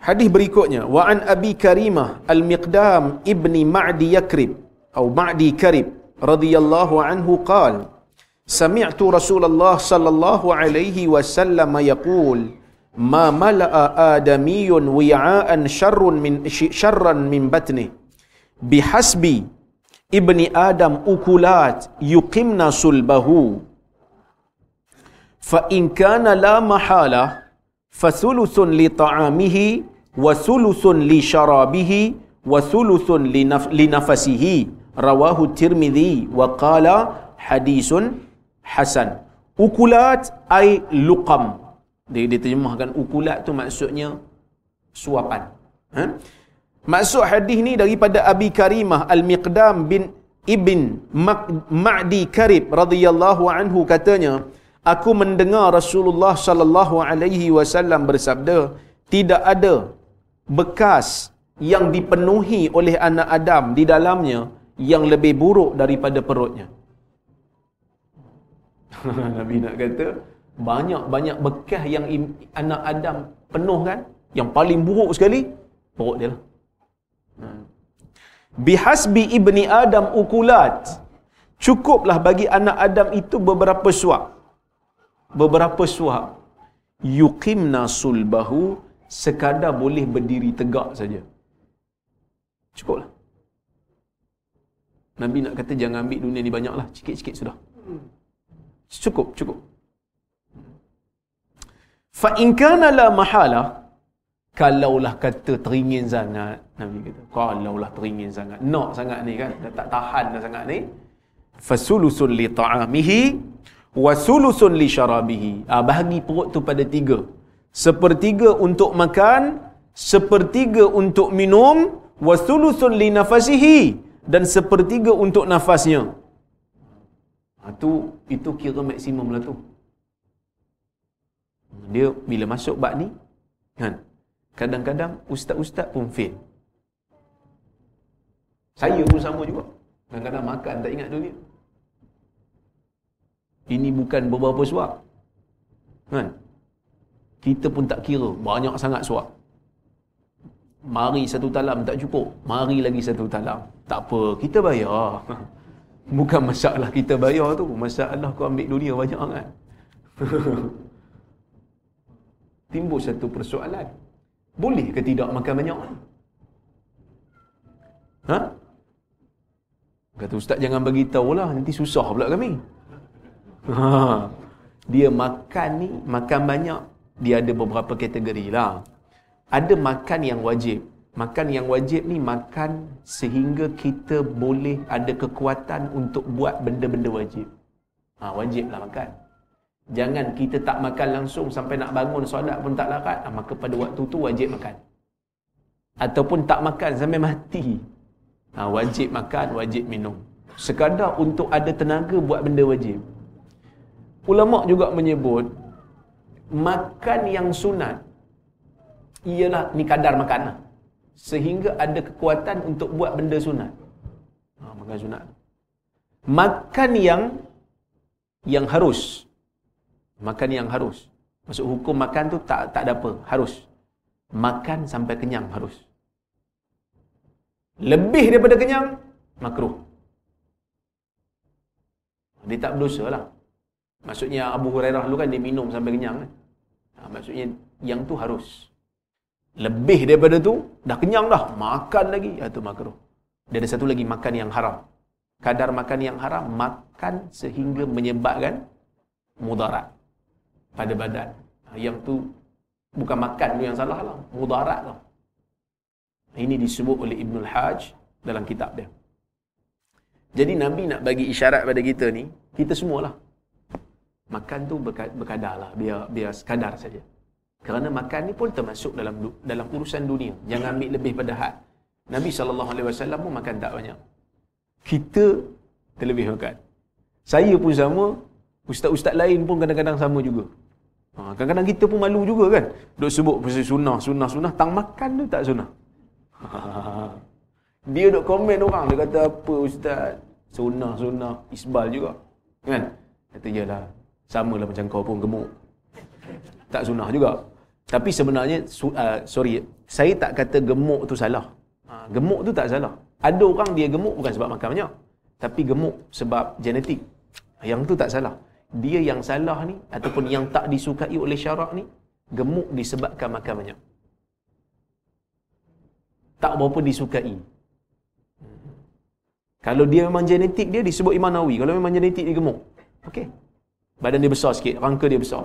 Hadis berikutnya, wa an Abi Karimah Al-Miqdam ibni Ma'di Yakrib atau Ma'di Karib radhiyallahu anhu qala سمعت رسول الله صلى الله عليه وسلم يقول ما ملأ آدمي وعاء شر من شرا من بطنه. بحسب ابن آدم أكلات يقمن صلبه. فإن كان لا محالة فثلث لطعامه وثلث لشرابه وثلث لنفسه. رواه الترمذي وقال حديث hasan. Ukulat ai luqam. Dia, dia terjemahkan ukulat tu maksudnya suapan. Ha? Maksud hadis ni daripada Abi Karimah Al-Miqdam bin Ibn Ma'di Karib radhiyallahu anhu katanya, aku mendengar Rasulullah sallallahu alaihi wasallam bersabda, tidak ada bekas yang dipenuhi oleh anak Adam di dalamnya yang lebih buruk daripada perutnya. Nabi nak kata banyak-banyak bekas yang anak Adam penuh kan yang paling buruk sekali perut dia lah. Hmm. Bihasbi ibni Adam ukulat. Cukuplah bagi anak Adam itu beberapa suap. Beberapa suap. Yuqimna sulbahu sekadar boleh berdiri tegak saja. Cukuplah. Nabi nak kata jangan ambil dunia ni banyaklah, sikit-sikit sudah. Cukup, cukup. Fa in kana la mahala kalaulah kata teringin sangat Nabi kata kalaulah teringin sangat. Nak sangat ni kan tak tahan dah sangat ni. Fasulusun li ta'amihi wa sulusun li syarabihi. Ah bahagi perut tu pada tiga. Sepertiga untuk makan sepertiga untuk minum wa sulusun li nafasihi dan sepertiga untuk nafasnya tu itu kira maksimum lah tu. Dia bila masuk bab ni kan kadang-kadang ustaz-ustaz pun fail. Saya pun sama juga. Kadang-kadang makan tak ingat dunia. Ini bukan beberapa suap. Kan? Kita pun tak kira banyak sangat suap. Mari satu talam tak cukup. Mari lagi satu talam. Tak apa, kita bayar. Bukan masalah kita bayar tu. Masalah kau ambil dunia banyak kan. Timbul satu persoalan. Boleh ke tidak makan banyak? Ha? Kata ustaz jangan bagi tahu lah. Nanti susah pula kami. Ha. Dia makan ni, makan banyak. Dia ada beberapa kategori lah. Ada makan yang wajib. Makan yang wajib ni makan sehingga kita boleh ada kekuatan untuk buat benda-benda wajib. Ha, wajiblah makan. Jangan kita tak makan langsung sampai nak bangun solat pun tak larat. Ha, maka pada waktu tu wajib makan. Ataupun tak makan sampai mati. Ha, wajib makan, wajib minum. Sekadar untuk ada tenaga buat benda wajib. Ulama juga menyebut makan yang sunat ialah ni kadar makan lah sehingga ada kekuatan untuk buat benda sunat. Ha, makan sunat. Makan yang yang harus. Makan yang harus. Maksud hukum makan tu tak tak ada apa, harus. makan sampai kenyang harus. Lebih daripada kenyang, makruh. Dia tak berdosa lah. Maksudnya Abu Hurairah dulu kan dia minum sampai kenyang kan. Ha, maksudnya yang tu harus. Lebih daripada tu, dah kenyang dah. Makan lagi. Itu ha, makruh. Dia ada satu lagi makan yang haram. Kadar makan yang haram, makan sehingga menyebabkan mudarat pada badan. Ha, yang tu bukan makan tu yang salah lah. Mudarat lah. Ini disebut oleh Ibnul Hajj dalam kitab dia. Jadi Nabi nak bagi isyarat pada kita ni, kita semualah. Makan tu berkadar lah, biar, biar sekadar saja. Kerana makan ni pun termasuk dalam dalam urusan dunia. Jangan ambil lebih pada had. Nabi SAW pun makan tak banyak. Kita terlebih makan. Saya pun sama, ustaz-ustaz lain pun kadang-kadang sama juga. Ha, kadang-kadang kita pun malu juga kan. Duk sebut pasal sunnah, sunnah, sunnah. Tang makan tu tak sunnah. Dia duk komen orang. Dia kata apa ustaz? Sunnah, sunnah. Isbal juga. Kan? Kata je lah. Sama macam kau pun gemuk. Tak sunnah juga. Tapi sebenarnya, uh, sorry. Saya tak kata gemuk tu salah. Ha, gemuk tu tak salah. Ada orang dia gemuk bukan sebab makan banyak. Tapi gemuk sebab genetik. Yang tu tak salah dia yang salah ni ataupun yang tak disukai oleh syarak ni gemuk disebabkan makan banyak tak berapa disukai kalau dia memang genetik dia disebut imanawi kalau memang genetik dia gemuk okey badan dia besar sikit rangka dia besar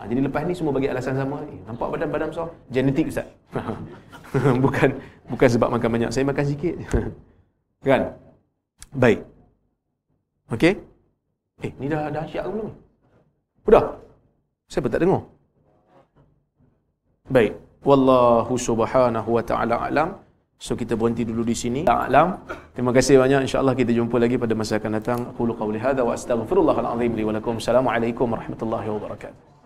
ha, jadi lepas ni semua bagi alasan sama eh, nampak badan badan besar genetik ustaz bukan bukan sebab makan banyak saya makan sikit kan baik okey Eh, ni dah dah syak ke belum? Sudah? Siapa tak dengar? Baik. Wallahu subhanahu wa ta'ala alam. So kita berhenti dulu di sini. Alam. Terima kasih banyak. InsyaAllah kita jumpa lagi pada masa akan datang. Aku qawli hadha wa astaghfirullahaladzim li wa lakum. Assalamualaikum warahmatullahi wabarakatuh.